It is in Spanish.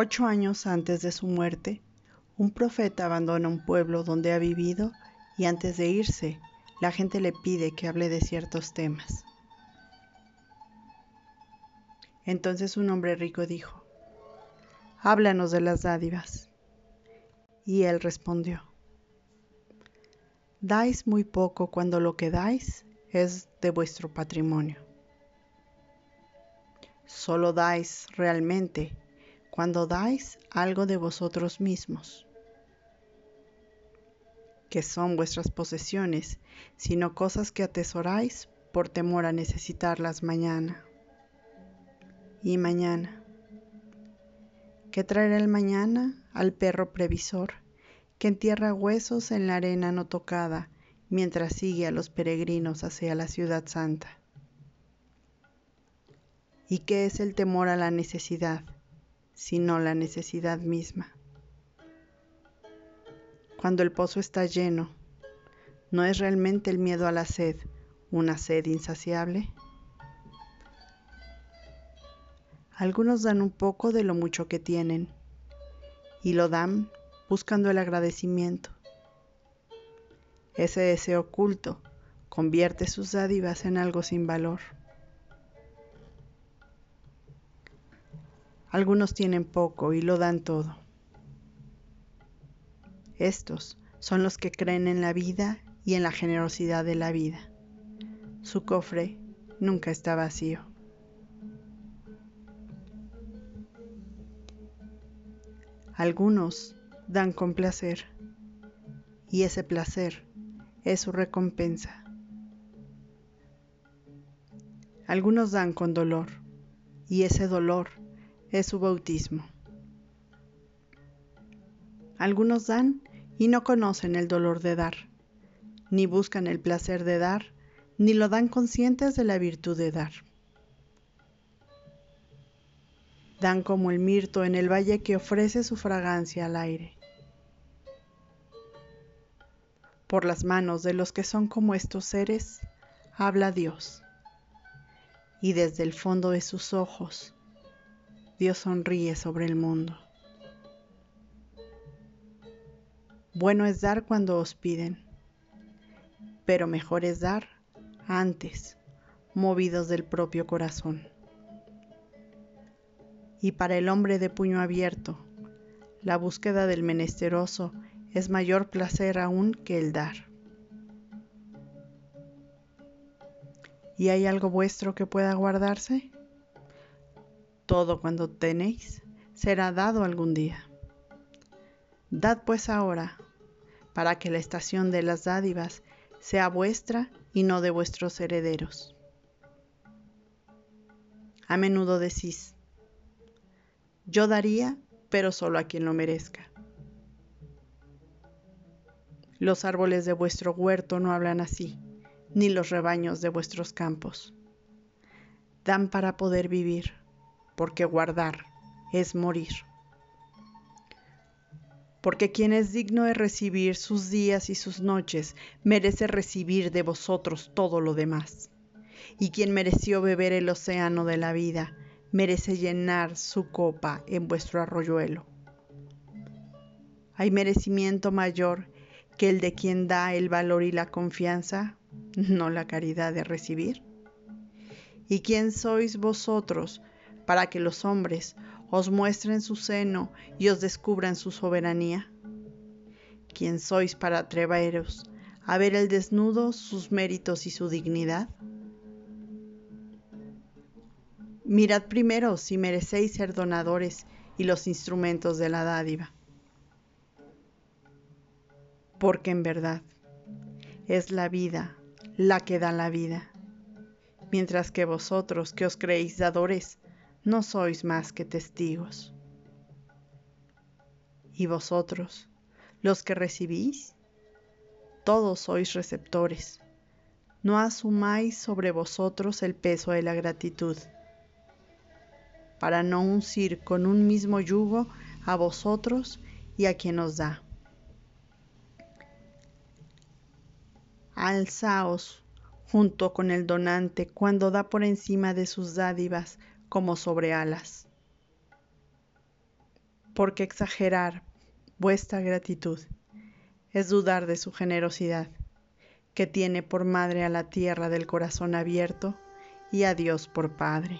Ocho años antes de su muerte, un profeta abandona un pueblo donde ha vivido y antes de irse, la gente le pide que hable de ciertos temas. Entonces un hombre rico dijo, háblanos de las dádivas. Y él respondió, dais muy poco cuando lo que dais es de vuestro patrimonio. Solo dais realmente cuando dais algo de vosotros mismos, que son vuestras posesiones, sino cosas que atesoráis por temor a necesitarlas mañana. Y mañana. ¿Qué traerá el mañana al perro previsor, que entierra huesos en la arena no tocada mientras sigue a los peregrinos hacia la ciudad santa? ¿Y qué es el temor a la necesidad, sino la necesidad misma? Cuando el pozo está lleno, ¿no es realmente el miedo a la sed una sed insaciable? Algunos dan un poco de lo mucho que tienen y lo dan buscando el agradecimiento. Ese deseo oculto convierte sus dádivas en algo sin valor. Algunos tienen poco y lo dan todo. Estos son los que creen en la vida y en la generosidad de la vida. Su cofre nunca está vacío. Algunos dan con placer y ese placer es su recompensa. Algunos dan con dolor y ese dolor es su bautismo. Algunos dan y no conocen el dolor de dar, ni buscan el placer de dar, ni lo dan conscientes de la virtud de dar. Dan como el mirto en el valle que ofrece su fragancia al aire. Por las manos de los que son como estos seres, habla Dios. Y desde el fondo de sus ojos Dios sonríe sobre el mundo. Bueno es dar cuando os piden, pero mejor es dar antes, movidos del propio corazón. Y para el hombre de puño abierto, la búsqueda del menesteroso es mayor placer aún que el dar. ¿Y hay algo vuestro que pueda guardarse? Todo cuando tenéis será dado algún día. Dad pues ahora, para que la estación de las dádivas sea vuestra y no de vuestros herederos. A menudo decís, yo daría, pero solo a quien lo merezca. Los árboles de vuestro huerto no hablan así, ni los rebaños de vuestros campos. Dan para poder vivir porque guardar es morir. Porque quien es digno de recibir sus días y sus noches, merece recibir de vosotros todo lo demás. Y quien mereció beber el océano de la vida, merece llenar su copa en vuestro arroyuelo. ¿Hay merecimiento mayor que el de quien da el valor y la confianza, no la caridad de recibir? ¿Y quién sois vosotros para que los hombres os muestren su seno y os descubran su soberanía? ¿Quién sois para atreveros a ver el desnudo sus méritos y su dignidad? Mirad primero si merecéis ser donadores y los instrumentos de la dádiva. Porque en verdad es la vida la que da la vida, mientras que vosotros que os creéis dadores no sois más que testigos. Y vosotros, los que recibís, todos sois receptores. No asumáis sobre vosotros el peso de la gratitud, para no uncir con un mismo yugo a vosotros y a quien os da. Alzaos junto con el donante cuando da por encima de sus dádivas como sobre alas. porque exagerar vuestra gratitud es dudar de su generosidad, que tiene por madre a la tierra del corazón abierto y a Dios por Padre.